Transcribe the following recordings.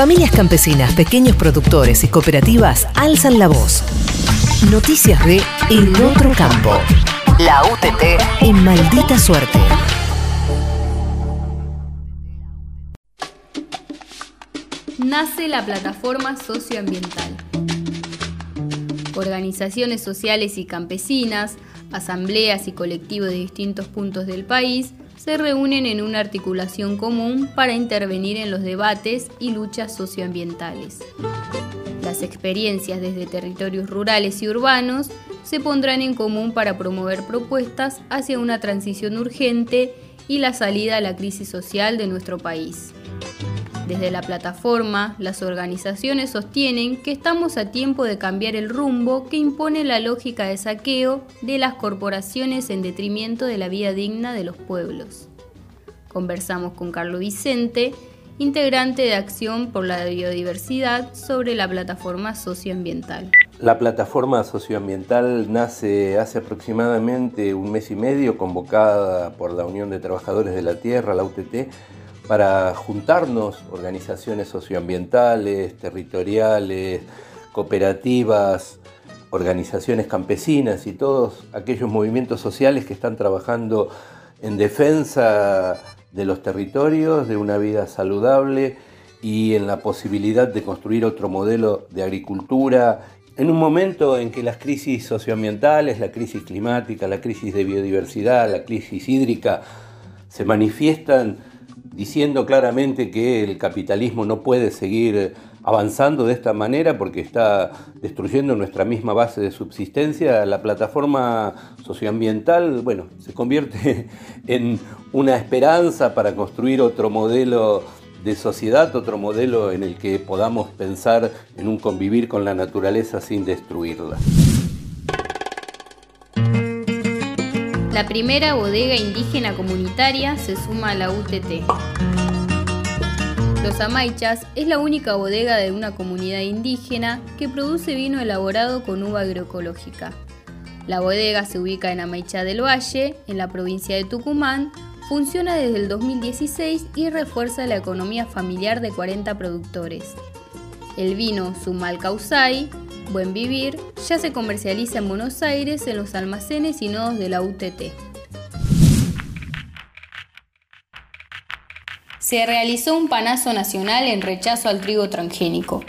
Familias campesinas, pequeños productores y cooperativas alzan la voz. Noticias de En Otro Campo. La UTT en maldita suerte. Nace la plataforma socioambiental. Organizaciones sociales y campesinas, asambleas y colectivos de distintos puntos del país se reúnen en una articulación común para intervenir en los debates y luchas socioambientales. Las experiencias desde territorios rurales y urbanos se pondrán en común para promover propuestas hacia una transición urgente y la salida a la crisis social de nuestro país. Desde la plataforma, las organizaciones sostienen que estamos a tiempo de cambiar el rumbo que impone la lógica de saqueo de las corporaciones en detrimento de la vida digna de los pueblos. Conversamos con Carlos Vicente, integrante de Acción por la Biodiversidad, sobre la plataforma socioambiental. La plataforma socioambiental nace hace aproximadamente un mes y medio, convocada por la Unión de Trabajadores de la Tierra, la UTT, para juntarnos organizaciones socioambientales, territoriales, cooperativas, organizaciones campesinas y todos aquellos movimientos sociales que están trabajando en defensa de los territorios, de una vida saludable y en la posibilidad de construir otro modelo de agricultura. En un momento en que las crisis socioambientales, la crisis climática, la crisis de biodiversidad, la crisis hídrica se manifiestan diciendo claramente que el capitalismo no puede seguir avanzando de esta manera porque está destruyendo nuestra misma base de subsistencia, la plataforma socioambiental, bueno, se convierte en una esperanza para construir otro modelo de sociedad, otro modelo en el que podamos pensar en un convivir con la naturaleza sin destruirla. La primera bodega indígena comunitaria se suma a la UTT. Los Amaichas es la única bodega de una comunidad indígena que produce vino elaborado con uva agroecológica. La bodega se ubica en Amaicha del Valle, en la provincia de Tucumán, funciona desde el 2016 y refuerza la economía familiar de 40 productores. El vino Sumalcausay Buen Vivir ya se comercializa en Buenos Aires en los almacenes y nodos de la UTT. Se realizó un panazo nacional en rechazo al trigo transgénico.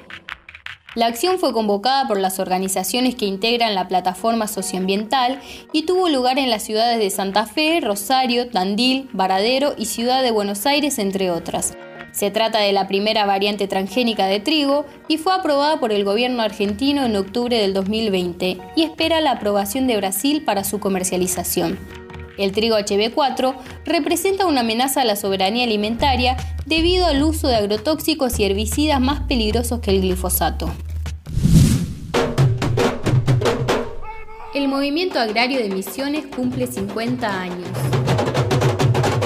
La acción fue convocada por las organizaciones que integran la plataforma socioambiental y tuvo lugar en las ciudades de Santa Fe, Rosario, Tandil, Varadero y Ciudad de Buenos Aires, entre otras. Se trata de la primera variante transgénica de trigo y fue aprobada por el gobierno argentino en octubre del 2020 y espera la aprobación de Brasil para su comercialización. El trigo HB4 representa una amenaza a la soberanía alimentaria debido al uso de agrotóxicos y herbicidas más peligrosos que el glifosato. El movimiento agrario de Misiones cumple 50 años.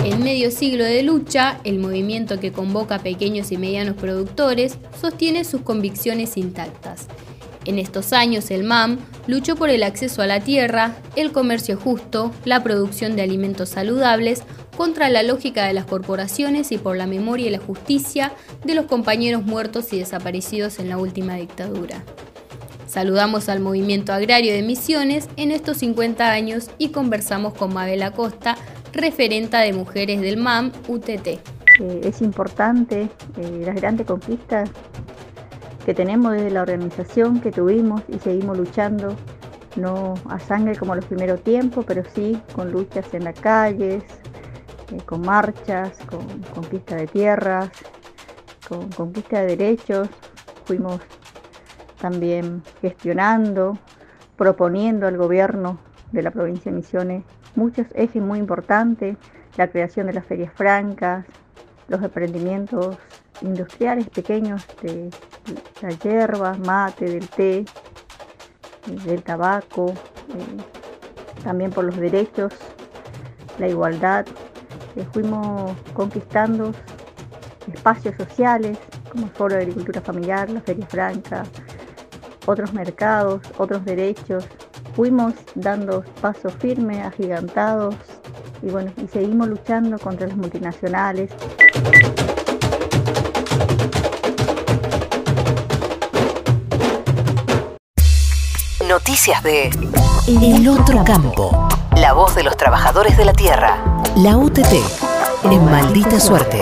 En medio siglo de lucha, el movimiento que convoca a pequeños y medianos productores sostiene sus convicciones intactas. En estos años el MAM luchó por el acceso a la tierra, el comercio justo, la producción de alimentos saludables, contra la lógica de las corporaciones y por la memoria y la justicia de los compañeros muertos y desaparecidos en la última dictadura. Saludamos al movimiento agrario de Misiones en estos 50 años y conversamos con Mabel Acosta, referenta de mujeres del MAM UTT. Eh, es importante eh, las grandes conquistas que tenemos desde la organización que tuvimos y seguimos luchando, no a sangre como los primeros tiempos, pero sí con luchas en las calles, eh, con marchas, con conquista de tierras, con conquista de derechos. Fuimos también gestionando, proponiendo al gobierno de la provincia de Misiones muchos ejes muy importantes, la creación de las ferias francas, los emprendimientos industriales pequeños de la hierba, mate, del té, del tabaco, eh, también por los derechos, la igualdad. Eh, fuimos conquistando espacios sociales como el Foro de Agricultura Familiar, la Feria Franca, otros mercados, otros derechos, fuimos dando pasos firmes, agigantados, y bueno, y seguimos luchando contra las multinacionales. Noticias de el otro campo. La voz de los trabajadores de la tierra. La UTT. En maldita suerte.